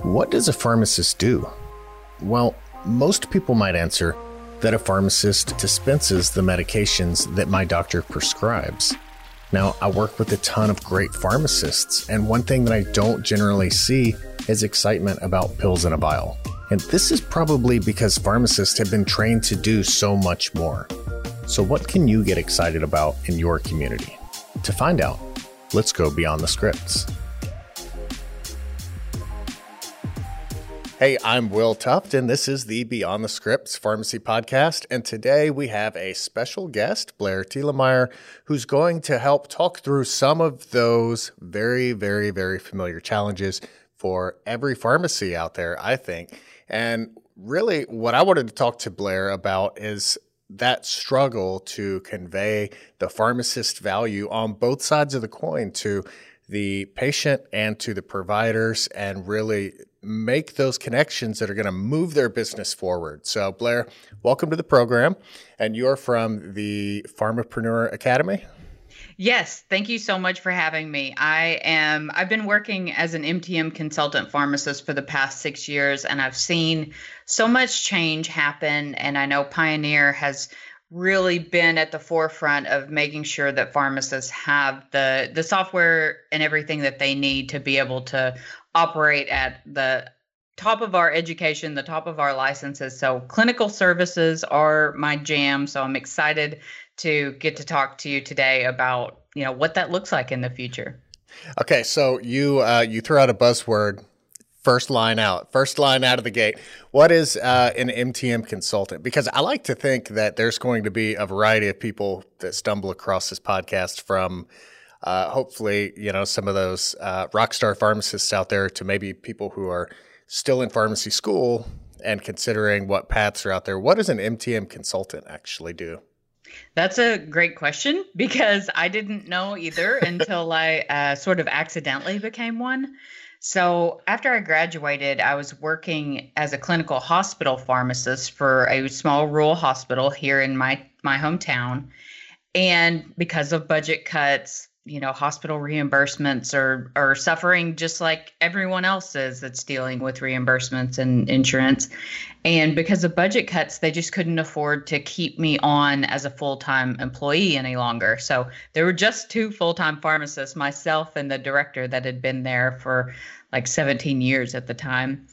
What does a pharmacist do? Well, most people might answer that a pharmacist dispenses the medications that my doctor prescribes. Now, I work with a ton of great pharmacists, and one thing that I don't generally see is excitement about pills in a vial. And this is probably because pharmacists have been trained to do so much more. So, what can you get excited about in your community? To find out, let's go beyond the scripts. Hey, I'm Will Tuft, and this is the Beyond the Scripts Pharmacy Podcast. And today we have a special guest, Blair Thielemier, who's going to help talk through some of those very, very, very familiar challenges for every pharmacy out there, I think. And really, what I wanted to talk to Blair about is that struggle to convey the pharmacist value on both sides of the coin to the patient and to the providers and really make those connections that are going to move their business forward. So, Blair, welcome to the program. And you're from the Pharmapreneur Academy. Yes, thank you so much for having me. I am I've been working as an MTM consultant pharmacist for the past 6 years and I've seen so much change happen and I know Pioneer has really been at the forefront of making sure that pharmacists have the the software and everything that they need to be able to operate at the top of our education, the top of our licenses. So clinical services are my jam. So I'm excited to get to talk to you today about you know what that looks like in the future. Okay, so you uh, you threw out a buzzword first line out, first line out of the gate. What is uh, an MTM consultant? Because I like to think that there's going to be a variety of people that stumble across this podcast from. Uh, hopefully, you know some of those uh, rock star pharmacists out there to maybe people who are still in pharmacy school and considering what paths are out there. What does an MTM consultant actually do? That's a great question because I didn't know either until I uh, sort of accidentally became one. So, after I graduated, I was working as a clinical hospital pharmacist for a small rural hospital here in my, my hometown. And because of budget cuts, you know, hospital reimbursements are, are suffering just like everyone else is that's dealing with reimbursements and insurance. And because of budget cuts, they just couldn't afford to keep me on as a full time employee any longer. So there were just two full time pharmacists, myself and the director that had been there for like 17 years at the time.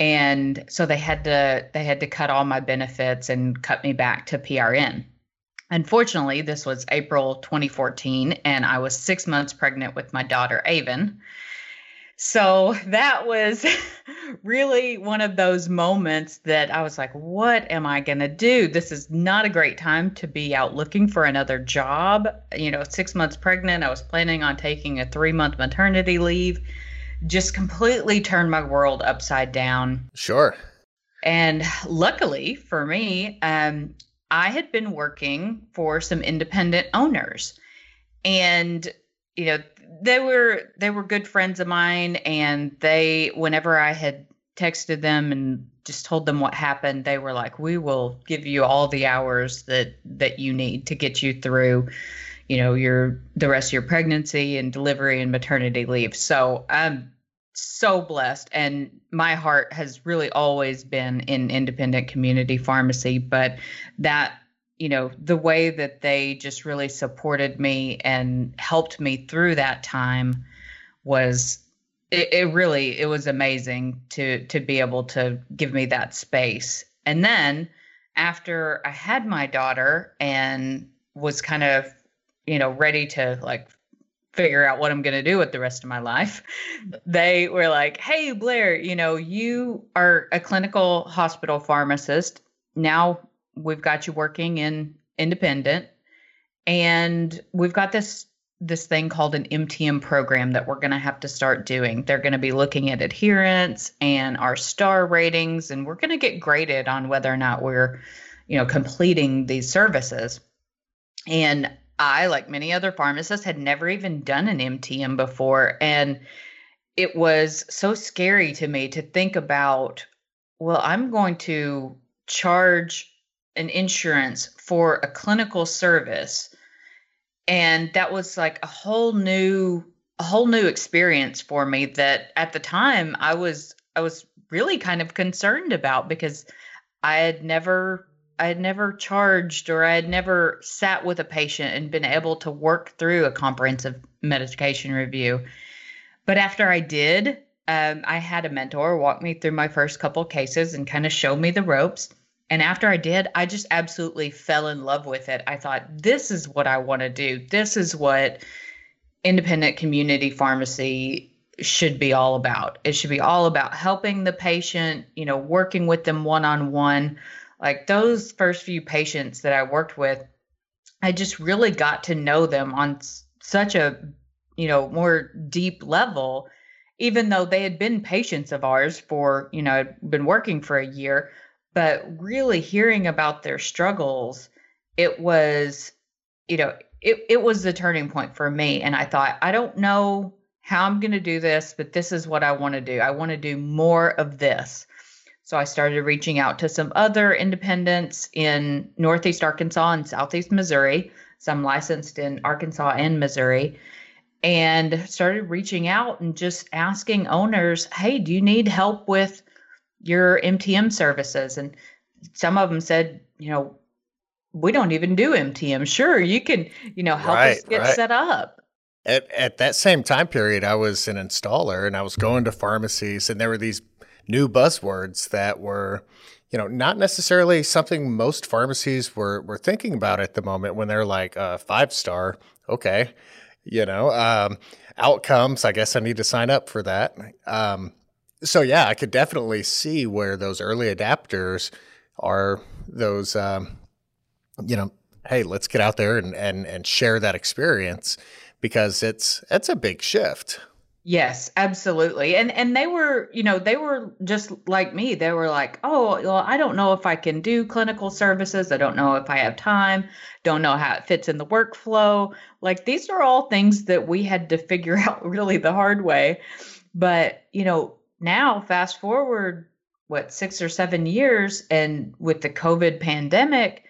And so they had to they had to cut all my benefits and cut me back to PRN. Unfortunately, this was April 2014, and I was six months pregnant with my daughter, Avon. So that was really one of those moments that I was like, what am I going to do? This is not a great time to be out looking for another job. You know, six months pregnant, I was planning on taking a three month maternity leave, just completely turned my world upside down. Sure. And luckily for me, um, I had been working for some independent owners. And, you know, they were they were good friends of mine and they whenever I had texted them and just told them what happened they were like we will give you all the hours that that you need to get you through you know your the rest of your pregnancy and delivery and maternity leave so i'm so blessed and my heart has really always been in independent community pharmacy but that you know the way that they just really supported me and helped me through that time was it, it, really it was amazing to to be able to give me that space. And then after i had my daughter and was kind of you know ready to like figure out what i'm going to do with the rest of my life they were like hey blair you know you are a clinical hospital pharmacist now we've got you working in independent and we've got this this thing called an MTM program that we're going to have to start doing. They're going to be looking at adherence and our star ratings and we're going to get graded on whether or not we're, you know, completing these services. And I, like many other pharmacists, had never even done an MTM before. And it was so scary to me to think about well, I'm going to charge an insurance for a clinical service. And that was like a whole new a whole new experience for me that at the time I was I was really kind of concerned about because I had never I had never charged or I had never sat with a patient and been able to work through a comprehensive medication review. But after I did, um, I had a mentor walk me through my first couple cases and kind of show me the ropes. And after I did, I just absolutely fell in love with it. I thought, this is what I want to do. This is what independent community pharmacy should be all about. It should be all about helping the patient, you know, working with them one on one. Like those first few patients that I worked with, I just really got to know them on such a, you know, more deep level, even though they had been patients of ours for, you know, been working for a year, but really hearing about their struggles, it was, you know, it, it was the turning point for me. And I thought, I don't know how I'm going to do this, but this is what I want to do. I want to do more of this. So I started reaching out to some other independents in Northeast Arkansas and Southeast Missouri. So I'm licensed in Arkansas and Missouri and started reaching out and just asking owners, hey, do you need help with your MTM services? And some of them said, you know, we don't even do MTM. Sure, you can, you know, help right, us get right. set up at, at that same time period, I was an installer and I was going to pharmacies, and there were these new buzzwords that were, you know, not necessarily something most pharmacies were were thinking about at the moment when they're like uh, five star. Okay, you know, um, outcomes. I guess I need to sign up for that. Um, so yeah, I could definitely see where those early adapters are. Those, um, you know, hey, let's get out there and and and share that experience because it's it's a big shift. Yes, absolutely. And and they were, you know, they were just like me. They were like, "Oh, well, I don't know if I can do clinical services. I don't know if I have time. Don't know how it fits in the workflow." Like these are all things that we had to figure out really the hard way. But, you know, now fast forward what, 6 or 7 years and with the COVID pandemic,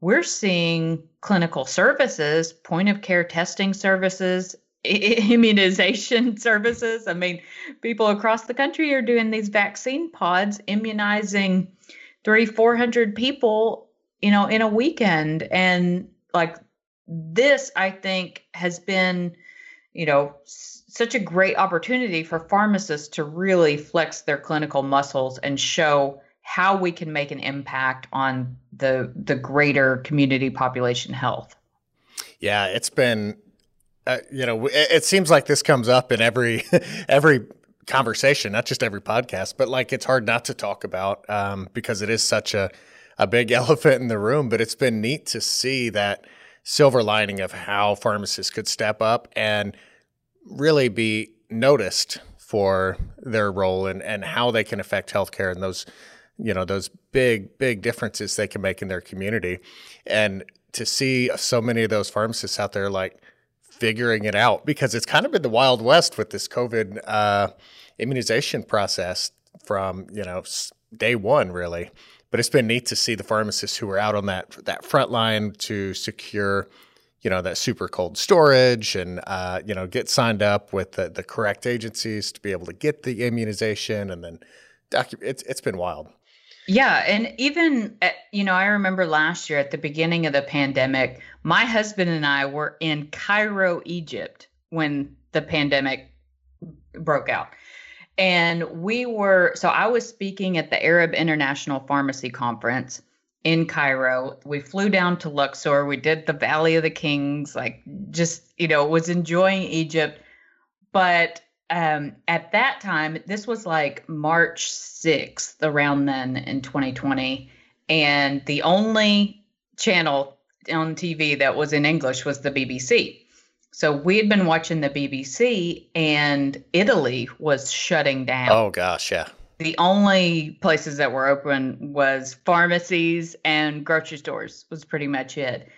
we're seeing clinical services, point of care testing services, immunization services. I mean, people across the country are doing these vaccine pods, immunizing three, 400 people, you know, in a weekend. And like this, I think, has been, you know, such a great opportunity for pharmacists to really flex their clinical muscles and show how we can make an impact on the the greater community population health. Yeah, it's been uh, you know, it, seems like this comes up in every every conversation, not just every podcast, but like it's hard not to talk about um, because it is such a a big elephant in the room. But it's been neat to see that silver lining of how pharmacists could step up and really be noticed for their role and, and how they can affect healthcare and those you know those big big differences they can make in their community and to see so many of those pharmacists out there like figuring it out because it's kind of been the wild west with this covid uh, immunization process from you know day one really. But it's been neat to see the pharmacists who are out on that that front line to secure you know that super cold storage and uh, you know get signed up with the, the correct agencies to be able to get the immunization and then docu- it's, it's been wild yeah. And even, at, you know, I remember last year at the beginning of the pandemic, my husband and I were in Cairo, Egypt when the pandemic broke out. And we were, so I was speaking at the Arab International Pharmacy Conference in Cairo. We flew down to Luxor. We did the Valley of the Kings, like just, you know, was enjoying Egypt. But um, at that time, this was like March 6th, around then in 2020. And the only channel on TV that was in English was the BBC. So we had been watching the BBC, and Italy was shutting down. Oh, gosh, yeah. The only places that were open was pharmacies and grocery stores, was pretty much it.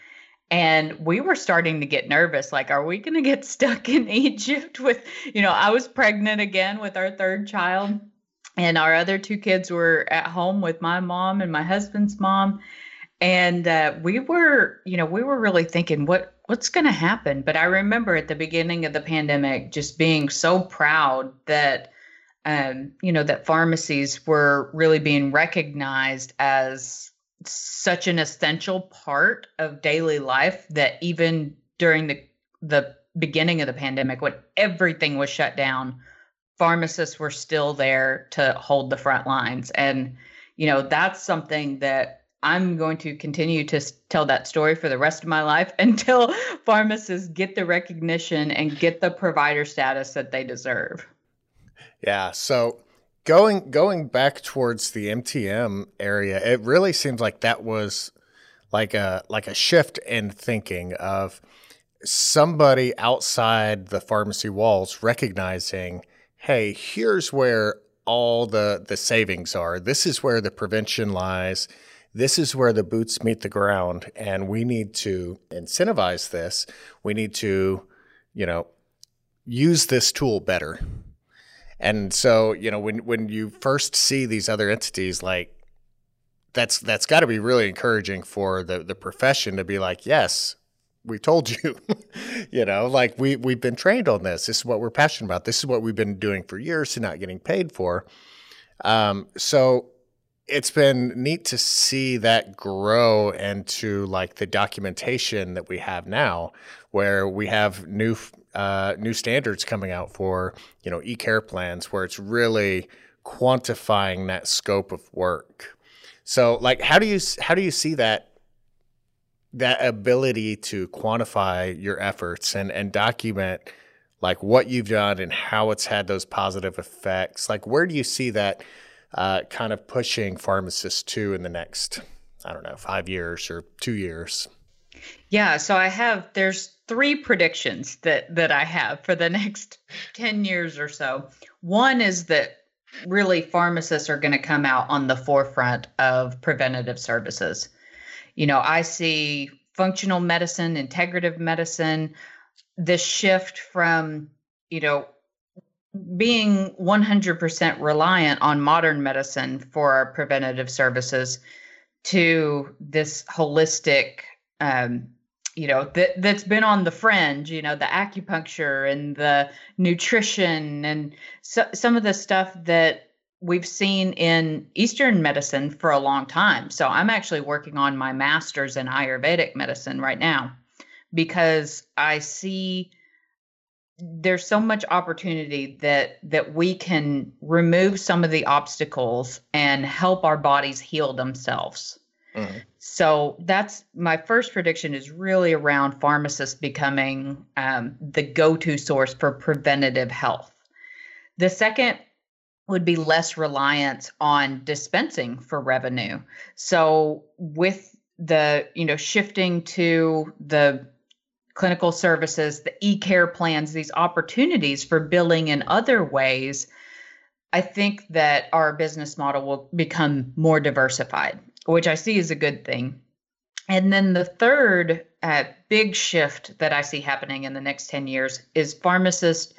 And we were starting to get nervous like, are we going to get stuck in Egypt with, you know, I was pregnant again with our third child, and our other two kids were at home with my mom and my husband's mom. And uh, we were, you know, we were really thinking, what what's going to happen? But I remember at the beginning of the pandemic just being so proud that um, you know, that pharmacies were really being recognized as such an essential part of daily life that even during the the beginning of the pandemic when everything was shut down pharmacists were still there to hold the front lines. And you know that's something that i'm going to continue to tell that story for the rest of my life until pharmacists get the recognition and get the provider status that they deserve. Yeah so going going back towards the mtm area it really seems like that was like a like a shift in thinking of somebody outside the pharmacy walls recognizing hey, here's where all the the savings are. This is where the prevention lies. This is where the boots meet the ground and we need to incentivize this. We need to, you know, use this tool better. And so, you know, when when you first see these other entities like that's that's got to be really encouraging for the the profession to be like, yes, we told you, you know, like we we've been trained on this. This is what we're passionate about. This is what we've been doing for years and not getting paid for. Um, so it's been neat to see that grow into like the documentation that we have now, where we have new uh, new standards coming out for you know e-care plans, where it's really quantifying that scope of work. So, like, how do you how do you see that that ability to quantify your efforts and and document like what you've done and how it's had those positive effects like where do you see that uh, kind of pushing pharmacists to in the next i don't know five years or two years yeah so i have there's three predictions that that i have for the next 10 years or so. One is that really pharmacists are going to come out on the forefront of preventative services. You know, I see functional medicine, integrative medicine, this shift from, you know, being 100% reliant on modern medicine for our preventative services to this holistic um, you know that that's been on the fringe you know the acupuncture and the nutrition and so, some of the stuff that we've seen in Eastern medicine for a long time. So I'm actually working on my master's in Ayurvedic medicine right now because I see there's so much opportunity that that we can remove some of the obstacles and help our bodies heal themselves. Mm-hmm. So that's my first prediction is really around pharmacists becoming um, the go-to source for preventative health. The second would be less reliance on dispensing for revenue. So with the, you know, shifting to the clinical services, the e-care plans, these opportunities for billing in other ways, I think that our business model will become more diversified, which I see is a good thing. And then the third uh, big shift that I see happening in the next 10 years is pharmacists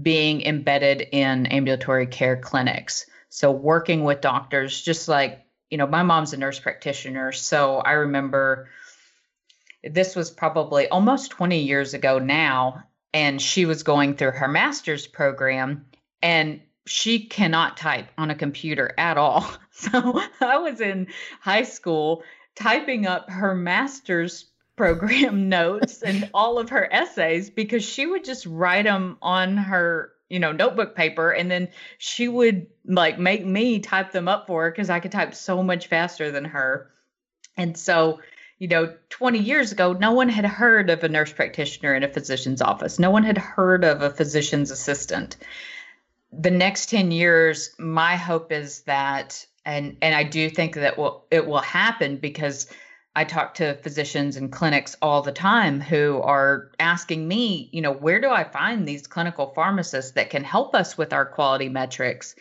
being embedded in ambulatory care clinics. So working with doctors, just like, you know, my mom's a nurse practitioner. So I remember this was probably almost 20 years ago now. And she was going through her master's program and she cannot type on a computer at all. So I was in high school typing up her master's program notes and all of her essays because she would just write them on her you know notebook paper and then she would like make me type them up for her because i could type so much faster than her. And so you know 20 years ago no one had heard of a nurse practitioner in a physician's office. No one had heard of a physician's assistant the next 10 years my hope is that and and i do think that will it will happen because I talk to physicians and clinics all the time who are asking me, you know, where do I find these clinical pharmacists that can help us with our quality metrics?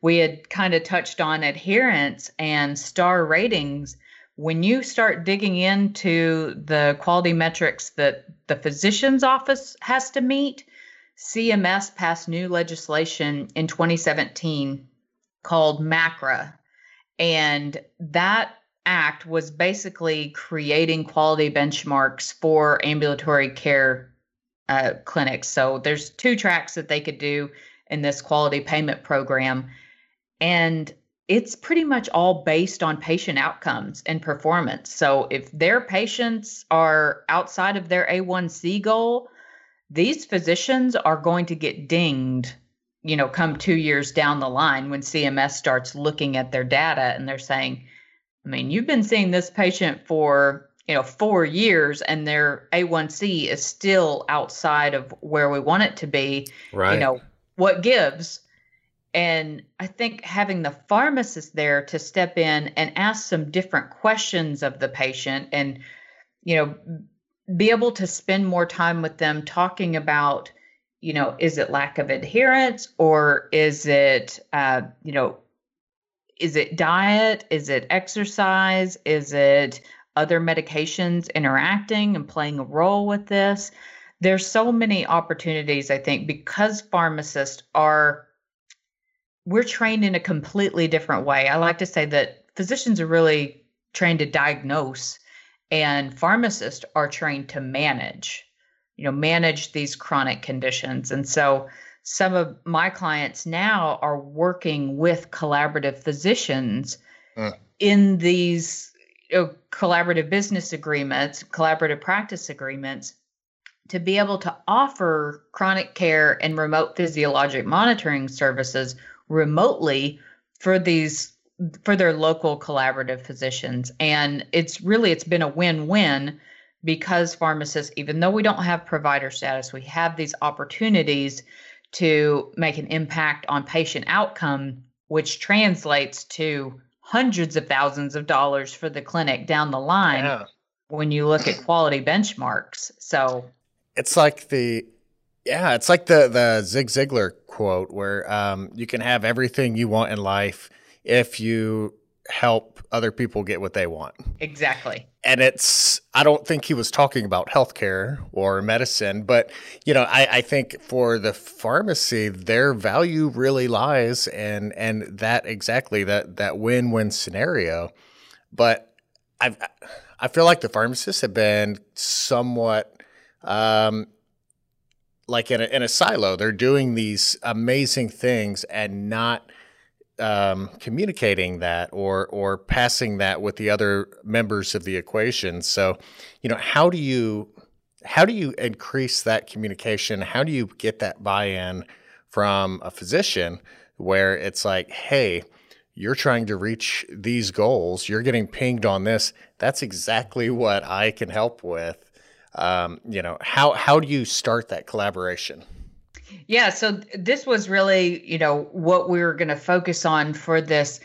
We had kind of touched on adherence and star ratings. When you start digging into the quality metrics that the physician's office has to meet, CMS passed new legislation in 2017 called MACRA. And that Act was basically creating quality benchmarks for ambulatory care uh, clinics. So there's two tracks that they could do in this quality payment program. And it's pretty much all based on patient outcomes and performance. So if their patients are outside of their A1C goal, these physicians are going to get dinged, you know, come two years down the line when CMS starts looking at their data and they're saying, I mean, you've been seeing this patient for, you know, four years and their A1C is still outside of where we want it to be. Right. You know, what gives? And I think having the pharmacist there to step in and ask some different questions of the patient and, you know, be able to spend more time with them talking about, you know, is it lack of adherence or is it, uh, you know, is it diet? Is it exercise? Is it other medications interacting and playing a role with this? There's so many opportunities, I think, because pharmacists are we're trained in a completely different way. I like to say that physicians are really trained to diagnose and pharmacists are trained to manage, you know, manage these chronic conditions. And so some of my clients now are working with collaborative physicians mm. in these you know, collaborative business agreements, collaborative practice agreements to be able to offer chronic care and remote physiologic monitoring services remotely for these for their local collaborative physicians and it's really it's been a win-win because pharmacists even though we don't have provider status we have these opportunities to make an impact on patient outcome which translates to hundreds of thousands of dollars for the clinic down the line yeah. when you look at quality benchmarks so it's like the yeah, it's like the the Zig Ziglar quote where um, you can have everything you want in life if you help other people get what they want. Exactly. And it's I don't think he was talking about healthcare or medicine, but you know, I, I think for the pharmacy, their value really lies and and that exactly that that win-win scenario. But I I feel like the pharmacists have been somewhat um, like in a, in a silo. They're doing these amazing things and not um, communicating that or or passing that with the other members of the equation. So, you know, how do you how do you increase that communication? How do you get that buy-in from a physician where it's like, hey, you're trying to reach these goals, you're getting pinged on this. That's exactly what I can help with um, you know how how do you start that collaboration yeah so this was really you know what we were going to focus on for this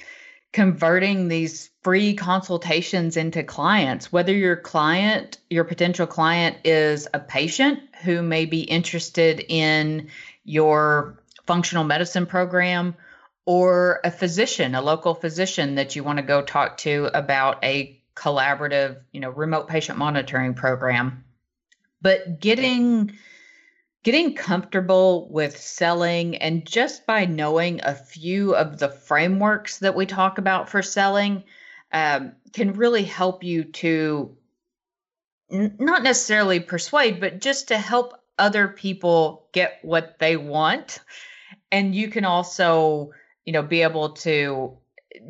converting these free consultations into clients. Whether your client your potential client is a patient who may be interested in your functional medicine program or a physician a local physician that you want to go talk to about a collaborative you know remote patient monitoring program. But getting getting comfortable with selling and just by knowing a few of the frameworks that we talk about for selling um, can really help you to n- not necessarily persuade but just to help other people get what they want. And you can also you know be able to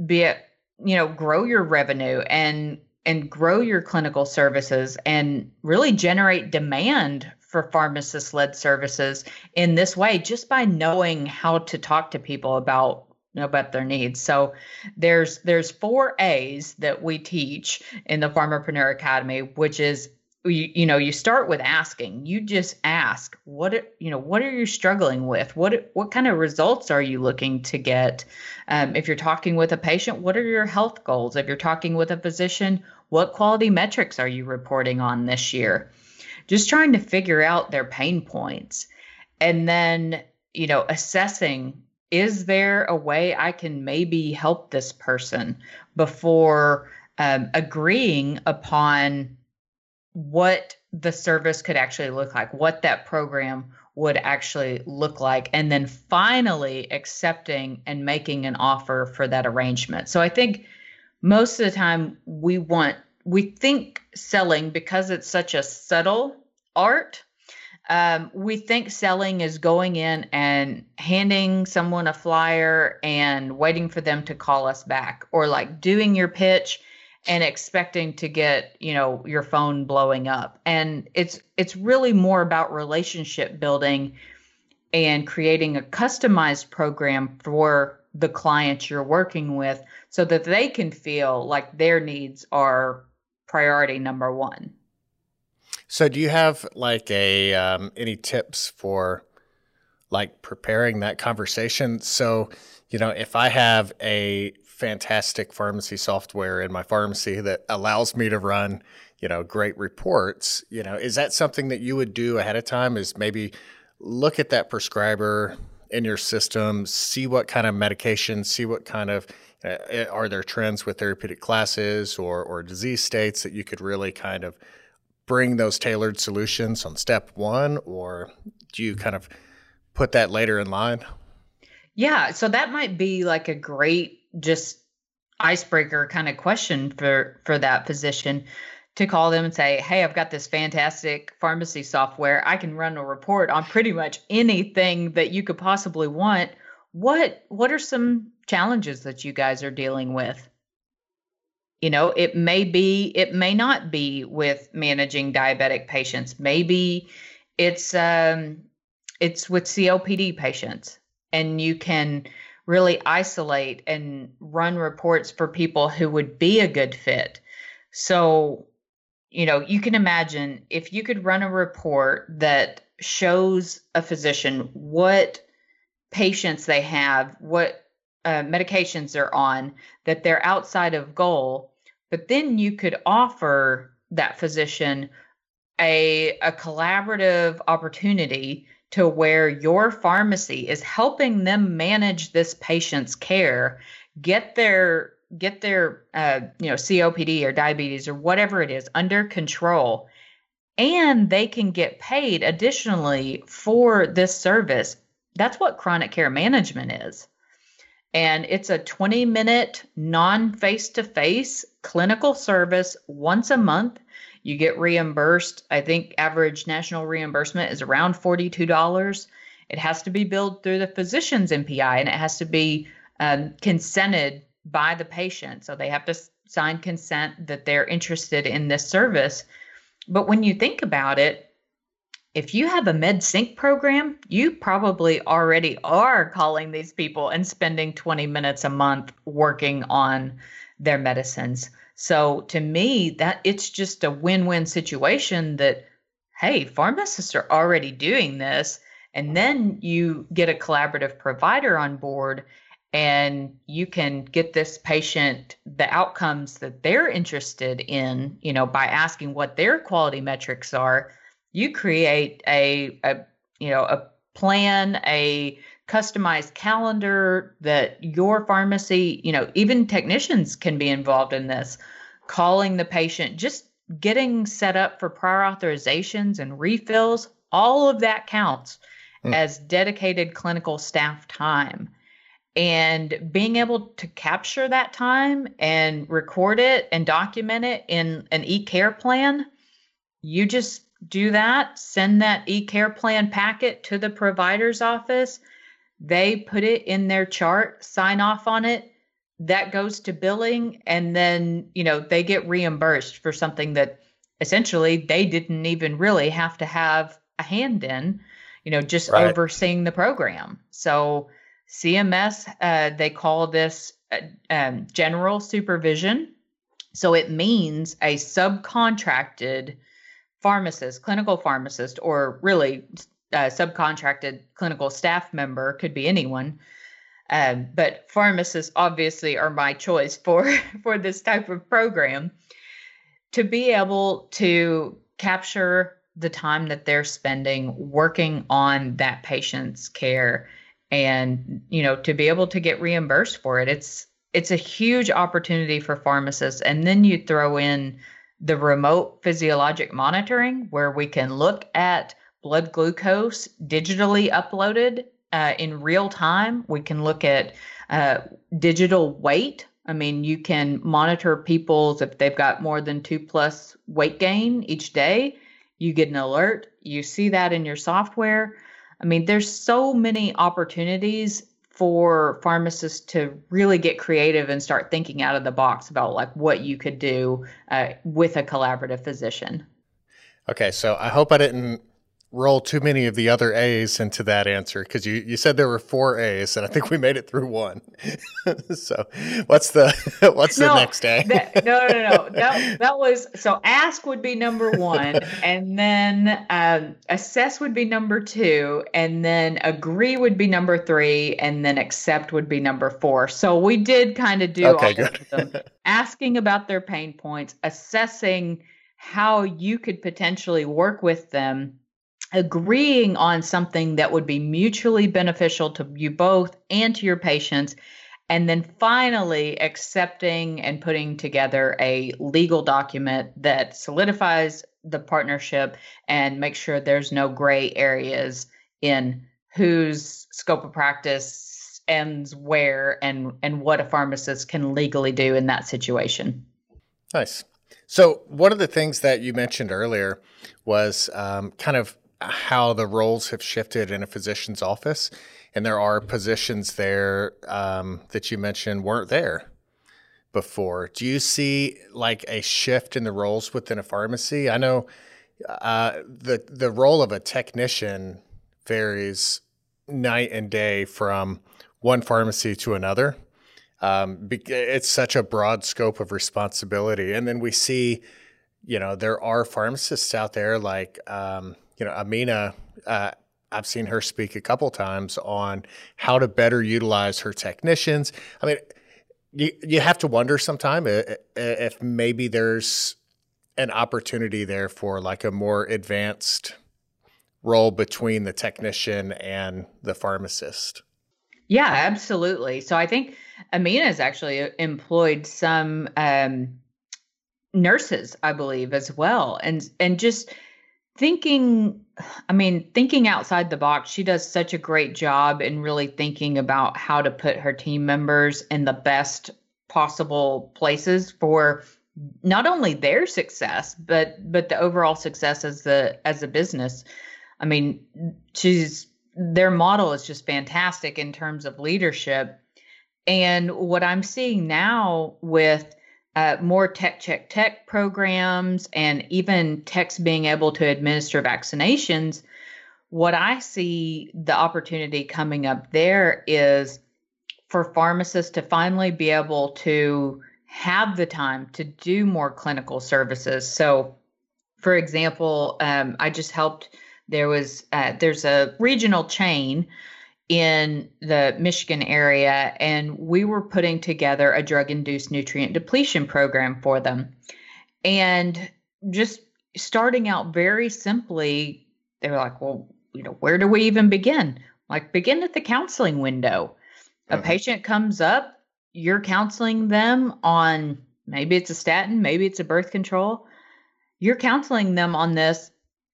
be a, you know grow your revenue and and grow your clinical services and really generate demand for pharmacist led services in this way just by knowing how to talk to people about about their needs. So there's there's four A's that we teach in the Pharmapreneur Academy, which is you, you know you start with asking. You just ask what you know what are you struggling with? What what kind of results are you looking to get? Um, if you're talking with a patient what are your health goals? If you're talking with a physician what quality metrics are you reporting on this year just trying to figure out their pain points and then you know assessing is there a way i can maybe help this person before um, agreeing upon what the service could actually look like, what that program would actually look like, and then finally accepting and making an offer for that arrangement. So I think most of the time we want, we think selling because it's such a subtle art. Um, we think selling is going in and handing someone a flyer and waiting for them to call us back, or like doing your pitch and expecting to get you know your phone blowing up. And it's it's really more about relationship building and creating a customized program for the clients you're working with so that they can feel like their needs are priority number one. So, do you have like a um, any tips for like preparing that conversation? So, you know, if I have a fantastic pharmacy software in my pharmacy that allows me to run, you know, great reports, you know, is that something that you would do ahead of time? Is maybe look at that prescriber in your system, see what kind of medication, see what kind of uh, are there trends with therapeutic classes or or disease states that you could really kind of bring those tailored solutions on step one, or do you kind of put that later in line? Yeah, so that might be like a great just icebreaker kind of question for for that position to call them and say, "Hey, I've got this fantastic pharmacy software. I can run a report on pretty much anything that you could possibly want. What what are some challenges that you guys are dealing with?" You know, it may be, it may not be with managing diabetic patients. Maybe it's um, it's with COPD patients, and you can really isolate and run reports for people who would be a good fit. So, you know, you can imagine if you could run a report that shows a physician what patients they have, what uh, medications they're on, that they're outside of goal, but then you could offer that physician a, a collaborative opportunity to where your pharmacy is helping them manage this patient's care, get their get their uh, you know COPD or diabetes or whatever it is under control, and they can get paid additionally for this service. That's what chronic care management is and it's a 20 minute non face to face clinical service once a month. You get reimbursed. I think average national reimbursement is around $42. It has to be billed through the physician's NPI and it has to be um, consented by the patient. So they have to sign consent that they're interested in this service. But when you think about it, if you have a MedSync program, you probably already are calling these people and spending 20 minutes a month working on their medicines. So to me, that it's just a win-win situation that hey, pharmacists are already doing this and then you get a collaborative provider on board and you can get this patient the outcomes that they're interested in, you know, by asking what their quality metrics are you create a, a you know a plan a customized calendar that your pharmacy you know even technicians can be involved in this calling the patient just getting set up for prior authorizations and refills all of that counts mm. as dedicated clinical staff time and being able to capture that time and record it and document it in an e-care plan you just do that, send that e-care plan packet to the provider's office. They put it in their chart, sign off on it. That goes to billing and then, you know, they get reimbursed for something that essentially they didn't even really have to have a hand in, you know, just right. overseeing the program. So CMS, uh, they call this uh, um, general supervision. So it means a subcontracted pharmacist, clinical pharmacist, or really uh, subcontracted clinical staff member, could be anyone. Um, but pharmacists obviously are my choice for for this type of program to be able to capture the time that they're spending working on that patient's care and you know to be able to get reimbursed for it it's it's a huge opportunity for pharmacists and then you throw in the remote physiologic monitoring, where we can look at blood glucose digitally uploaded uh, in real time. We can look at uh, digital weight. I mean, you can monitor people's if they've got more than two plus weight gain each day. you get an alert, you see that in your software. I mean, there's so many opportunities for pharmacists to really get creative and start thinking out of the box about like what you could do uh, with a collaborative physician. Okay, so I hope I didn't roll too many of the other A's into that answer because you, you said there were four A's and I think we made it through one. so what's the what's no, the next A? that, no, no, no. That that was so ask would be number one, and then um, assess would be number two, and then agree would be number three, and then accept would be number four. So we did kind of do okay, all of them, asking about their pain points, assessing how you could potentially work with them agreeing on something that would be mutually beneficial to you both and to your patients and then finally accepting and putting together a legal document that solidifies the partnership and makes sure there's no gray areas in whose scope of practice ends where and and what a pharmacist can legally do in that situation. Nice. So one of the things that you mentioned earlier was um, kind of how the roles have shifted in a physician's office, and there are positions there um, that you mentioned weren't there before. Do you see like a shift in the roles within a pharmacy? I know uh, the the role of a technician varies night and day from one pharmacy to another. Um, it's such a broad scope of responsibility, and then we see, you know, there are pharmacists out there like. Um, you know, Amina, uh, I've seen her speak a couple times on how to better utilize her technicians. I mean, you you have to wonder sometime if maybe there's an opportunity there for like a more advanced role between the technician and the pharmacist. Yeah, absolutely. So I think Amina has actually employed some um, nurses, I believe, as well, and and just thinking i mean thinking outside the box she does such a great job in really thinking about how to put her team members in the best possible places for not only their success but but the overall success as the as a business. I mean she's their model is just fantastic in terms of leadership. And what i'm seeing now with uh, more tech check tech programs and even techs being able to administer vaccinations, what I see the opportunity coming up there is for pharmacists to finally be able to have the time to do more clinical services. So, for example, um, I just helped. There was uh, there's a regional chain in the Michigan area, and we were putting together a drug induced nutrient depletion program for them. And just starting out very simply, they were like, well, you know, where do we even begin? Like, begin at the counseling window. A mm-hmm. patient comes up, you're counseling them on maybe it's a statin, maybe it's a birth control. You're counseling them on this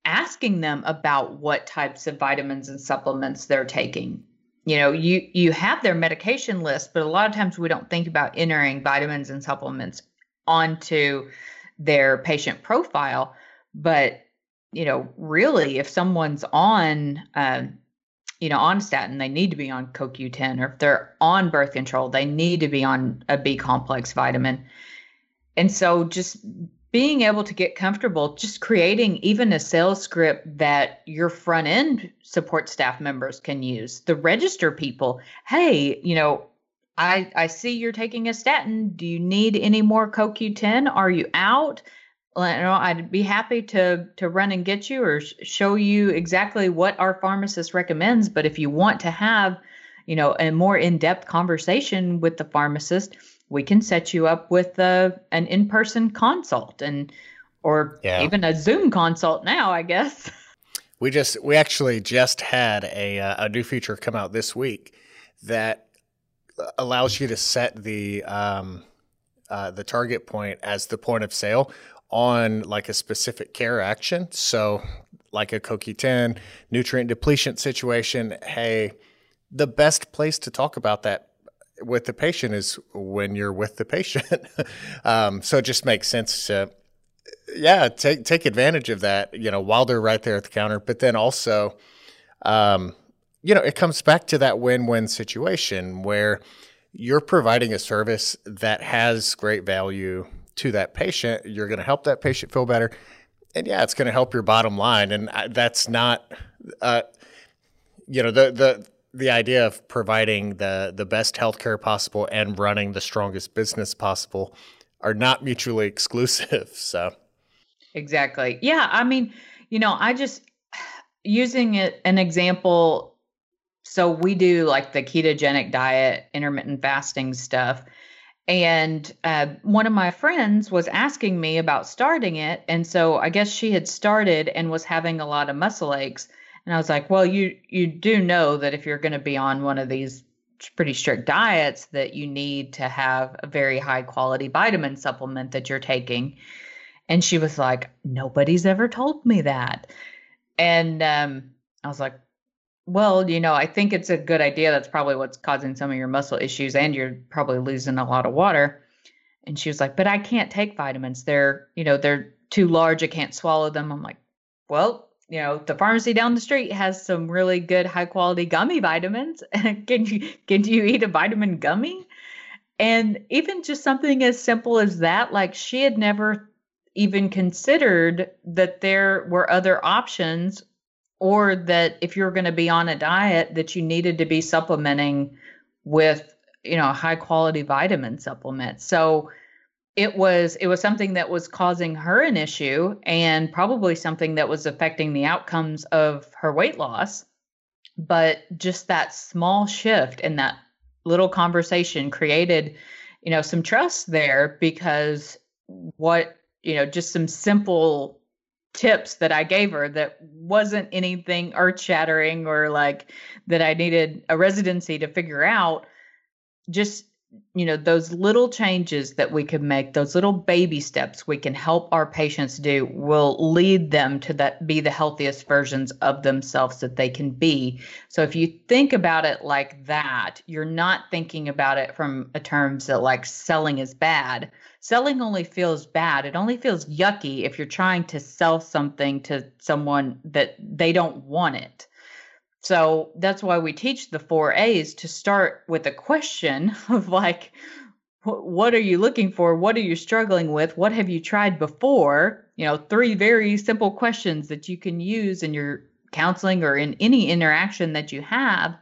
asking them about what types of vitamins and supplements they're taking. You know you you have their medication list but a lot of times we don't think about entering vitamins and supplements onto their patient profile. But you know really if someone's on uh, you know on statin they need to be on coq10 or if they're on birth control they need to be on a b complex vitamin. And so just being able to get comfortable just creating even a sales script that your front end support staff members can use. The register people hey you know i i see you're taking a statin. Do you need any more coq10 are you out? You know, I'd be happy to to run and get you or sh- show you exactly what our pharmacist recommends. But if you want to have, you know, a more in depth conversation with the pharmacist, we can set you up with uh, an in-person consult and or yeah. even a Zoom consult now, I guess. We just we actually just had a uh, a new feature come out this week that allows you to set the um, uh, the target point as the point of sale on like a specific care action. So, like a CoQ10 nutrient depletion situation, hey, the best place to talk about that with the patient is when you're with the patient. um, so it just makes sense to yeah, take take advantage of that. You know, while they're right there at the counter, but then also, um, you know, it comes back to that win-win situation where you're providing a service that has great value to that patient. You're going to help that patient feel better, and yeah, it's going to help your bottom line. And that's not, uh, you know, the the the idea of providing the the best healthcare possible and running the strongest business possible are not mutually exclusive. So Exactly. Yeah. I mean, you know, I just using it an example. So we do like the ketogenic diet, intermittent fasting stuff. And uh, one of my friends was asking me about starting it. And so I guess she had started and was having a lot of muscle aches. And I was like, well, you you do know that if you're going to be on one of these pretty strict diets that you need to have a very high quality vitamin supplement that you're taking. And she was like, Nobody's ever told me that. And um, I was like, Well, you know, I think it's a good idea. That's probably what's causing some of your muscle issues, and you're probably losing a lot of water. And she was like, But I can't take vitamins. They're, you know, they're too large. I can't swallow them. I'm like, Well, you know, the pharmacy down the street has some really good high quality gummy vitamins. can you can you eat a vitamin gummy? And even just something as simple as that, like she had never even considered that there were other options or that if you're going to be on a diet that you needed to be supplementing with you know high quality vitamin supplements so it was it was something that was causing her an issue and probably something that was affecting the outcomes of her weight loss but just that small shift and that little conversation created you know some trust there because what you know, just some simple tips that I gave her that wasn't anything earth shattering or like that I needed a residency to figure out. Just, you know, those little changes that we can make, those little baby steps we can help our patients do will lead them to that be the healthiest versions of themselves that they can be. So if you think about it like that, you're not thinking about it from a terms that like selling is bad selling only feels bad. It only feels yucky if you're trying to sell something to someone that they don't want it. So that's why we teach the four A's to start with a question of like, what are you looking for? What are you struggling with? What have you tried before? You know, three very simple questions that you can use in your counseling or in any interaction that you have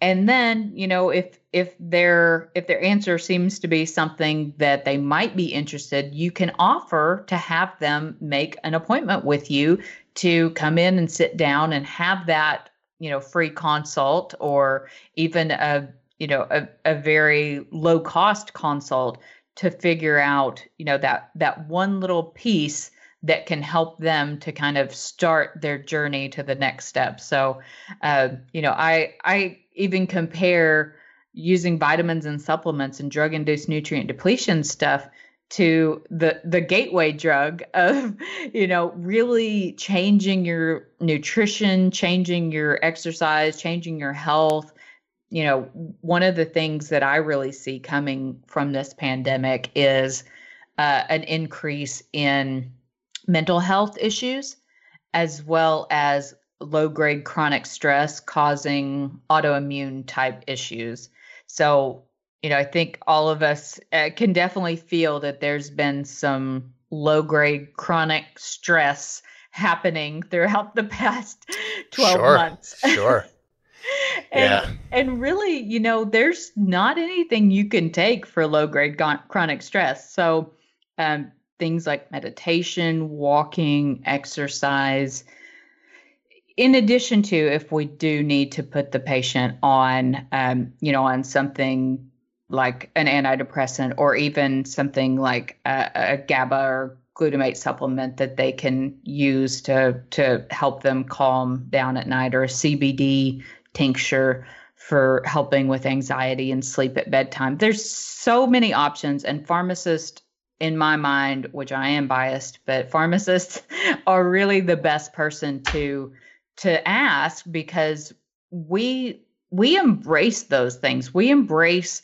and then you know if if their if their answer seems to be something that they might be interested you can offer to have them make an appointment with you to come in and sit down and have that you know free consult or even a you know a, a very low cost consult to figure out you know that that one little piece that can help them to kind of start their journey to the next step. So, uh, you know, I I even compare using vitamins and supplements and drug induced nutrient depletion stuff to the the gateway drug of you know really changing your nutrition changing your exercise changing your health you know one of the things that i really see coming from this pandemic is uh, an increase in mental health issues, as well as low grade chronic stress causing autoimmune type issues. So, you know, I think all of us uh, can definitely feel that there's been some low grade chronic stress happening throughout the past 12 sure, months. Sure. and, yeah. and really, you know, there's not anything you can take for low grade chronic stress. So, um, things like meditation, walking, exercise. In addition to if we do need to put the patient on, um, you know, on something like an antidepressant or even something like a, a GABA or glutamate supplement that they can use to to help them calm down at night or a CBD tincture for helping with anxiety and sleep at bedtime. There's so many options and pharmacists in my mind, which I am biased, but pharmacists are really the best person to to ask because we we embrace those things. We embrace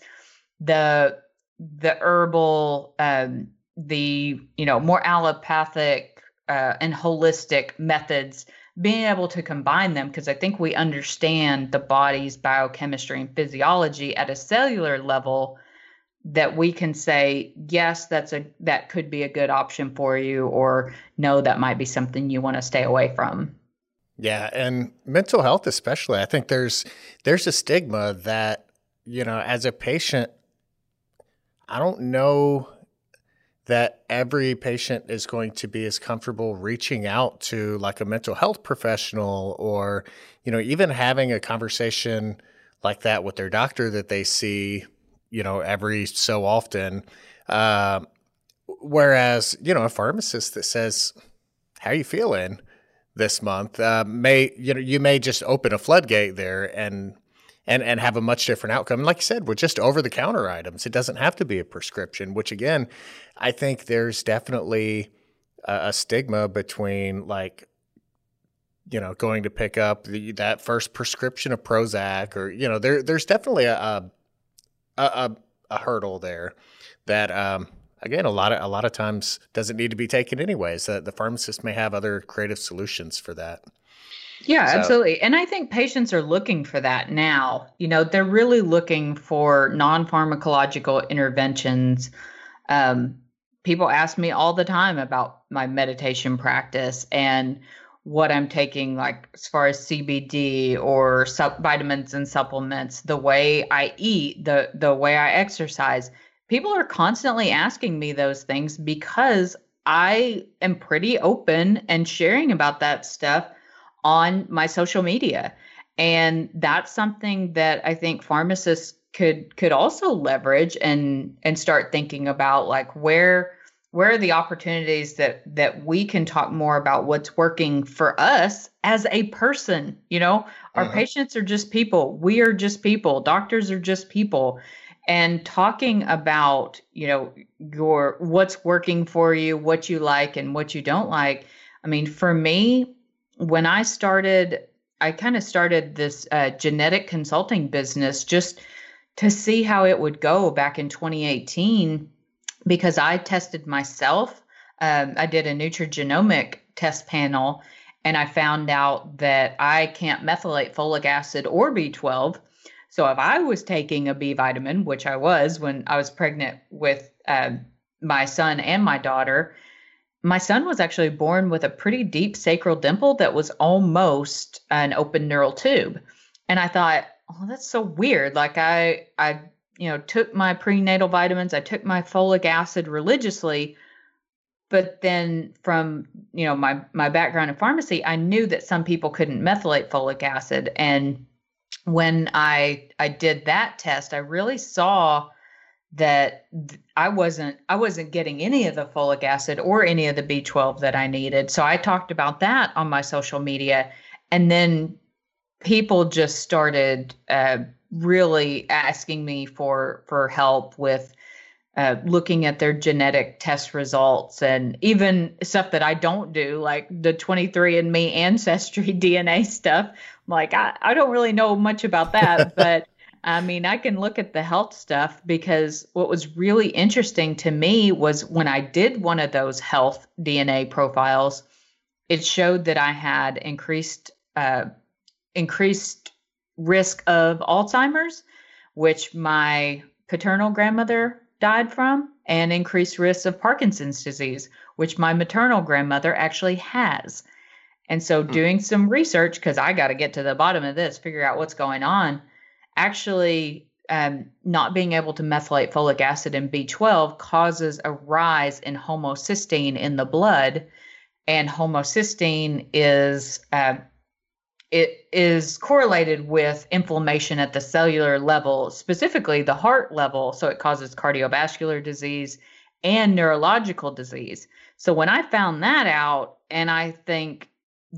the the herbal um, the you know more allopathic uh, and holistic methods being able to combine them because i think we understand the body's biochemistry and physiology at a cellular level that we can say yes that's a that could be a good option for you or no that might be something you want to stay away from. Yeah and mental health especially i think there's there's a stigma that you know as a patient i don't know that every patient is going to be as comfortable reaching out to like a mental health professional or you know even having a conversation like that with their doctor that they see you know, every so often. Uh, whereas, you know, a pharmacist that says, "How are you feeling this month?" Uh, may you know you may just open a floodgate there and and and have a much different outcome. And like you said, with just over the counter items, it doesn't have to be a prescription. Which again, I think there's definitely a, a stigma between like you know going to pick up the, that first prescription of Prozac or you know there there's definitely a, a a, a, hurdle there that um, again a lot of a lot of times doesn't need to be taken anyways. That the pharmacist may have other creative solutions for that. Yeah, so. absolutely. And I think patients are looking for that now. You know, they're really looking for non pharmacological interventions. Um, people ask me all the time about my meditation practice and what I'm taking, like as far as CBD or sup- vitamins and supplements, the way I eat, the the way I exercise. People are constantly asking me those things because I am pretty open and sharing about that stuff on my social media. And that's something that I think pharmacists could could also leverage and and start thinking about like where where are the opportunities that that we can talk more about what's working for us as a person you know our uh-huh. patients are just people we are just people doctors are just people and talking about you know your what's working for you what you like and what you don't like i mean for me when i started i kind of started this uh, genetic consulting business just to see how it would go back in 2018 because I tested myself. Um, I did a nutrigenomic test panel and I found out that I can't methylate folic acid or B12. So if I was taking a B vitamin, which I was when I was pregnant with uh, my son and my daughter, my son was actually born with a pretty deep sacral dimple that was almost an open neural tube. And I thought, oh, that's so weird. Like I, I you know, took my prenatal vitamins, I took my folic acid religiously, but then from, you know, my my background in pharmacy, I knew that some people couldn't methylate folic acid and when I I did that test, I really saw that I wasn't I wasn't getting any of the folic acid or any of the B12 that I needed. So I talked about that on my social media and then people just started uh, really asking me for for help with uh, looking at their genetic test results and even stuff that I don't do, like the 23andMe ancestry DNA stuff. like, I, I don't really know much about that, but I mean, I can look at the health stuff because what was really interesting to me was when I did one of those health DNA profiles, it showed that I had increased uh, increased risk of Alzheimer's, which my paternal grandmother died from, and increased risk of Parkinson's disease, which my maternal grandmother actually has. And so, mm. doing some research, because I got to get to the bottom of this, figure out what's going on, actually, um, not being able to methylate folic acid and B12 causes a rise in homocysteine in the blood. And homocysteine is uh, it is correlated with inflammation at the cellular level, specifically the heart level. So it causes cardiovascular disease and neurological disease. So when I found that out, and I think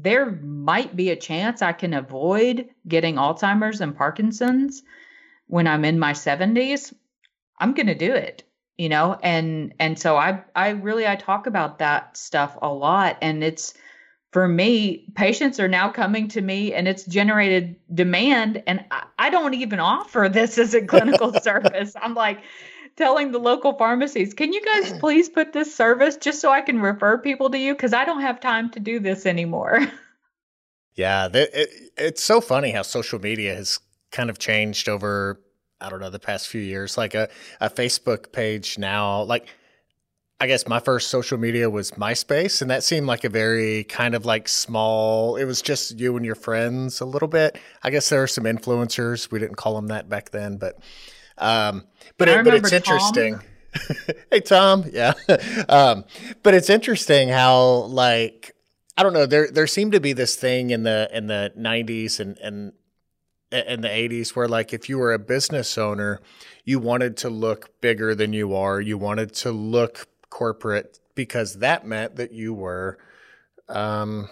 there might be a chance I can avoid getting Alzheimer's and Parkinson's when I'm in my 70s, I'm going to do it you know and and so i i really i talk about that stuff a lot and it's for me, patients are now coming to me and it's generated demand. And I, I don't even offer this as a clinical service. I'm like, telling the local pharmacies, can you guys please put this service just so I can refer people to you? Because I don't have time to do this anymore. Yeah, it, it's so funny how social media has kind of changed over, I don't know, the past few years. Like a, a Facebook page now, like, I guess my first social media was MySpace, and that seemed like a very kind of like small. It was just you and your friends a little bit. I guess there are some influencers. We didn't call them that back then, but um, but it, but it's interesting. hey Tom, yeah, um, but it's interesting how like I don't know. There there seemed to be this thing in the in the '90s and and in the 80s where like if you were a business owner you wanted to look bigger than you are you wanted to look corporate because that meant that you were um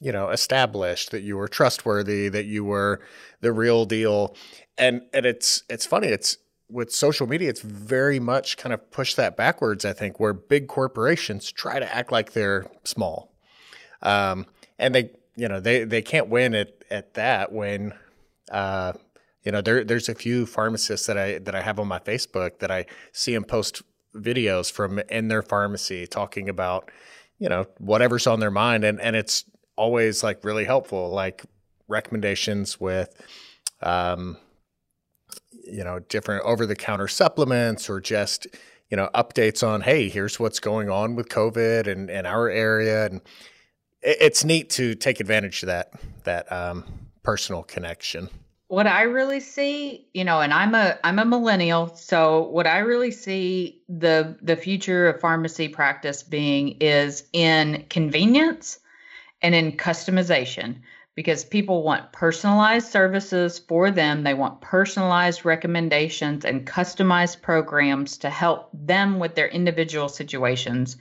you know established that you were trustworthy that you were the real deal and and it's it's funny it's with social media it's very much kind of pushed that backwards i think where big corporations try to act like they're small um, and they, you know, they, they can't win at, at that when, uh, you know, there, there's a few pharmacists that I, that I have on my Facebook that I see them post videos from in their pharmacy talking about, you know, whatever's on their mind. And, and it's always like really helpful, like recommendations with, um, you know, different over the counter supplements or just, you know, updates on, hey, here's what's going on with COVID and, and our area. And, it's neat to take advantage of that that um, personal connection. What I really see, you know, and I'm a I'm a millennial, so what I really see the the future of pharmacy practice being is in convenience and in customization because people want personalized services for them. They want personalized recommendations and customized programs to help them with their individual situations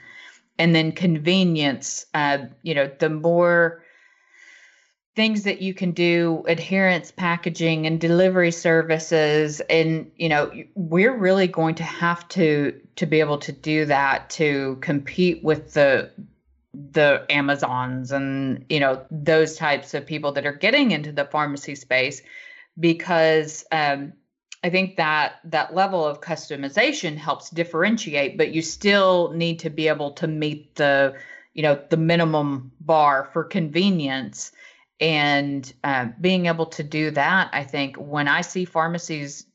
and then convenience uh, you know the more things that you can do adherence packaging and delivery services and you know we're really going to have to to be able to do that to compete with the the amazons and you know those types of people that are getting into the pharmacy space because um, I think that that level of customization helps differentiate, but you still need to be able to meet the, you know, the minimum bar for convenience. And uh, being able to do that, I think when I see pharmacies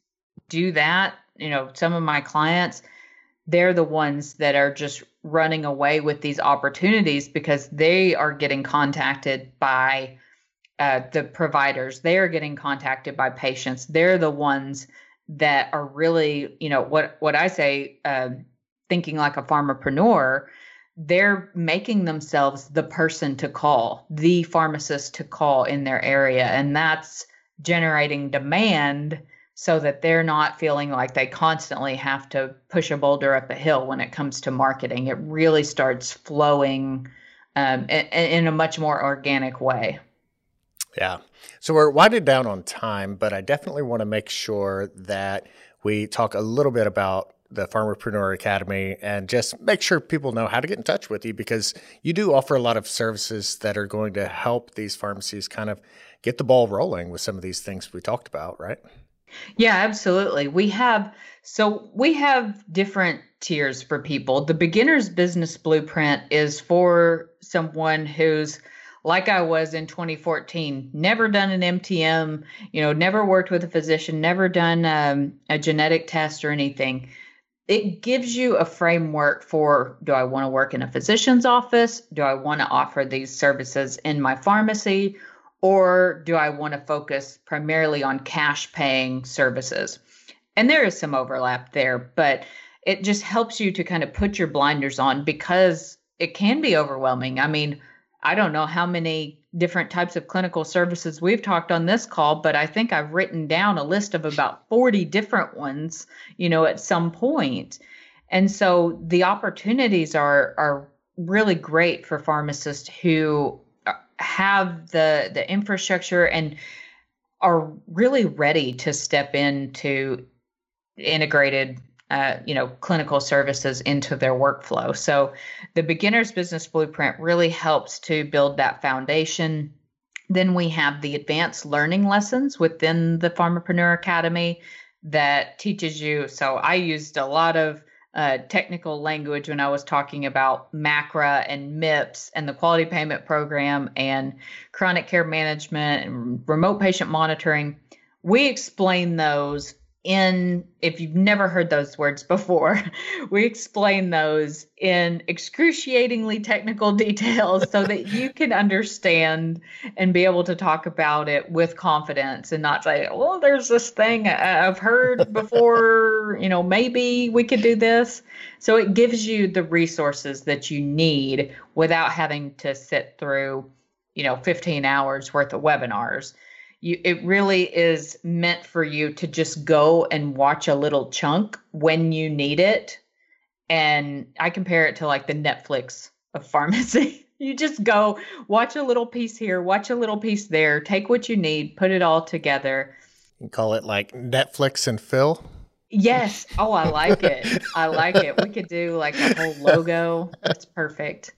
do that, you know, some of my clients, they're the ones that are just running away with these opportunities because they are getting contacted by uh, the providers. They are getting contacted by patients. They're the ones that are really you know what what i say uh, thinking like a pharmapreneur they're making themselves the person to call the pharmacist to call in their area. And that's generating demand so that they're not feeling like they constantly have to push a boulder up a hill when it comes to marketing it really starts flowing um, in, in a much more organic way yeah. So we're winding down on time, but I definitely want to make sure that we talk a little bit about the Pharmapreneur Academy and just make sure people know how to get in touch with you because you do offer a lot of services that are going to help these pharmacies kind of get the ball rolling with some of these things we talked about, right? Yeah, absolutely. We have so we have different tiers for people. The beginner's business blueprint is for someone who's like I was in 2014, never done an MTM, you know, never worked with a physician, never done um, a genetic test or anything. It gives you a framework for do I want to work in a physician's office? Do I want to offer these services in my pharmacy? Or do I want to focus primarily on cash paying services? And there is some overlap there, but it just helps you to kind of put your blinders on because it can be overwhelming. I mean, I don't know how many different types of clinical services we've talked on this call, but I think I've written down a list of about 40 different ones, you know, at some point. And so the opportunities are are really great for pharmacists who have the the infrastructure and are really ready to step into integrated uh, you know clinical services into their workflow so the beginner's business blueprint really helps to build that foundation then we have the advanced learning lessons within the pharmapreneur academy that teaches you. So I used a lot of uh, technical language when I was talking about MACRA and MIPS and the quality payment program and chronic care management and remote patient monitoring. We explain those in if you've never heard those words before we explain those in excruciatingly technical details so that you can understand and be able to talk about it with confidence and not say well there's this thing i've heard before you know maybe we could do this. So it gives you the resources that you need without having to sit through you know 15 hours worth of webinars you, it really is meant for you to just go and watch a little chunk when you need it. And I compare it to like the Netflix of pharmacy. you just go watch a little piece here, watch a little piece there, take what you need, put it all together. You call it like Netflix and Phil. Yes. Oh, I like it. I like it. We could do like a whole logo. That's perfect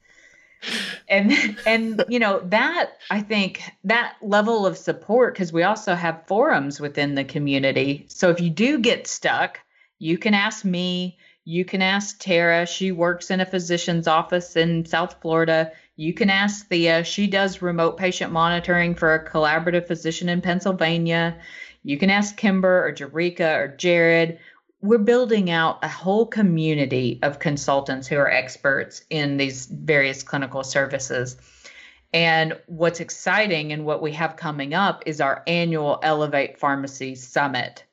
and and you know that i think that level of support because we also have forums within the community. So if you do get stuck you can ask me you can ask tara. She works in a physician's office in south florida. You can ask thea. She does remote patient monitoring for a collaborative physician in pennsylvania. You can ask kimber or jerika or jared we're building out a whole community of consultants who are experts in these various clinical services. And what's exciting and what we have coming up is our annual Elevate Pharmacy Summit.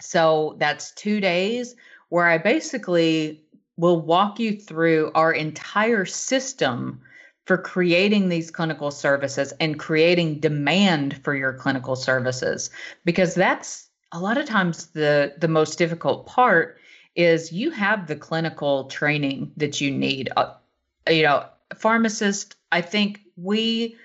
So that's two days where I basically will walk you through our entire system for creating these clinical services and creating demand for your clinical services because that's a lot of times the the most difficult part is you have the clinical training that you need. Uh, you know pharmacist i think we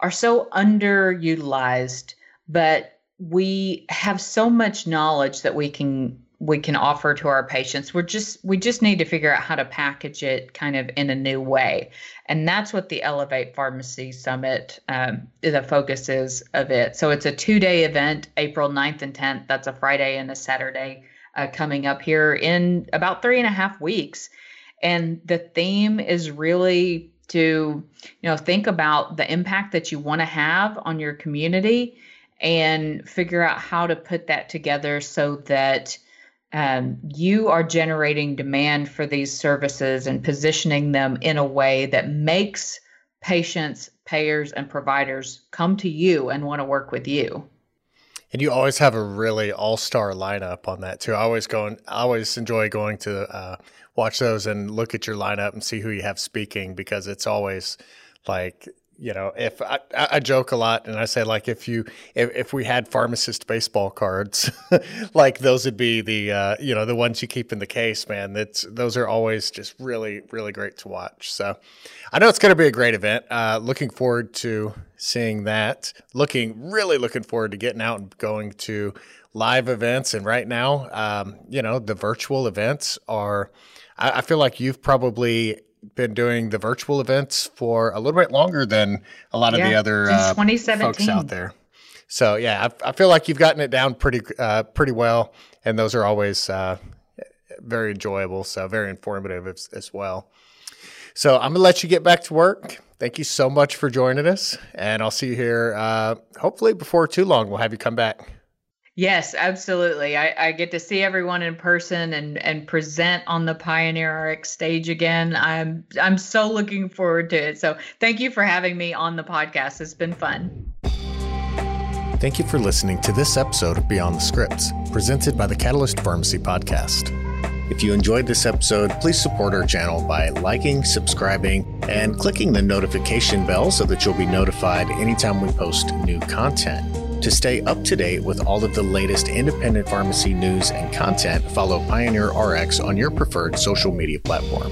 are so underutilized but we have so much knowledge that we can we can offer to our patients. We're just we just need to figure out how to package it kind of in a new way. And that's what the elevate pharmacy summit um, the focus is of it. So it's a two day event april 9th and 10th that's a friday and a saturday uh, coming up here in about three and a half weeks. And the theme is really to you know think about the impact that you want to have on your community and figure out how to put that together so that um, you are generating demand for these services and positioning them in a way that makes patients, payers, and providers come to you and want to work with you. And you always have a really all star lineup on that too. I always go and I always enjoy going to uh, watch those and look at your lineup and see who you have speaking because it's always like you know, if I, I, joke a lot and I say like if you if, if we had pharmacist baseball cards, like those would be the uh, you know the ones you keep in the case, man. That's those are always just really really great to watch. So I know it's going to be a great event. Uh, looking forward to seeing that. Looking really looking forward to getting out and going to live events. And right now, um, you know, the virtual events are. I, I feel like you've probably been doing the virtual events for a little bit longer than a lot of yeah, the other uh, folks out there. So yeah, I, I, feel like you've gotten it down pretty uh, pretty well, and those are always uh, very enjoyable. So very informative as, as, well. So I'm gonna let you get back to work. Thank you so much for joining us, and I'll see you here uh, hopefully before too long. We'll have you come back. Yes, absolutely. I, I, get to see everyone in person and, and present on the Pioneer RX stage again. I'm I'm so looking forward to it. So thank you for having me on the podcast. It's been fun. Thank you for listening to this episode of Beyond the Scripts, presented by the Catalyst Pharmacy Podcast. If you enjoyed this episode, please support our channel by liking, subscribing, and clicking the notification bell so that you'll be notified anytime we post new content. To stay up to date with all of the latest independent pharmacy news and content, follow Pioneer RX on your preferred social media platform.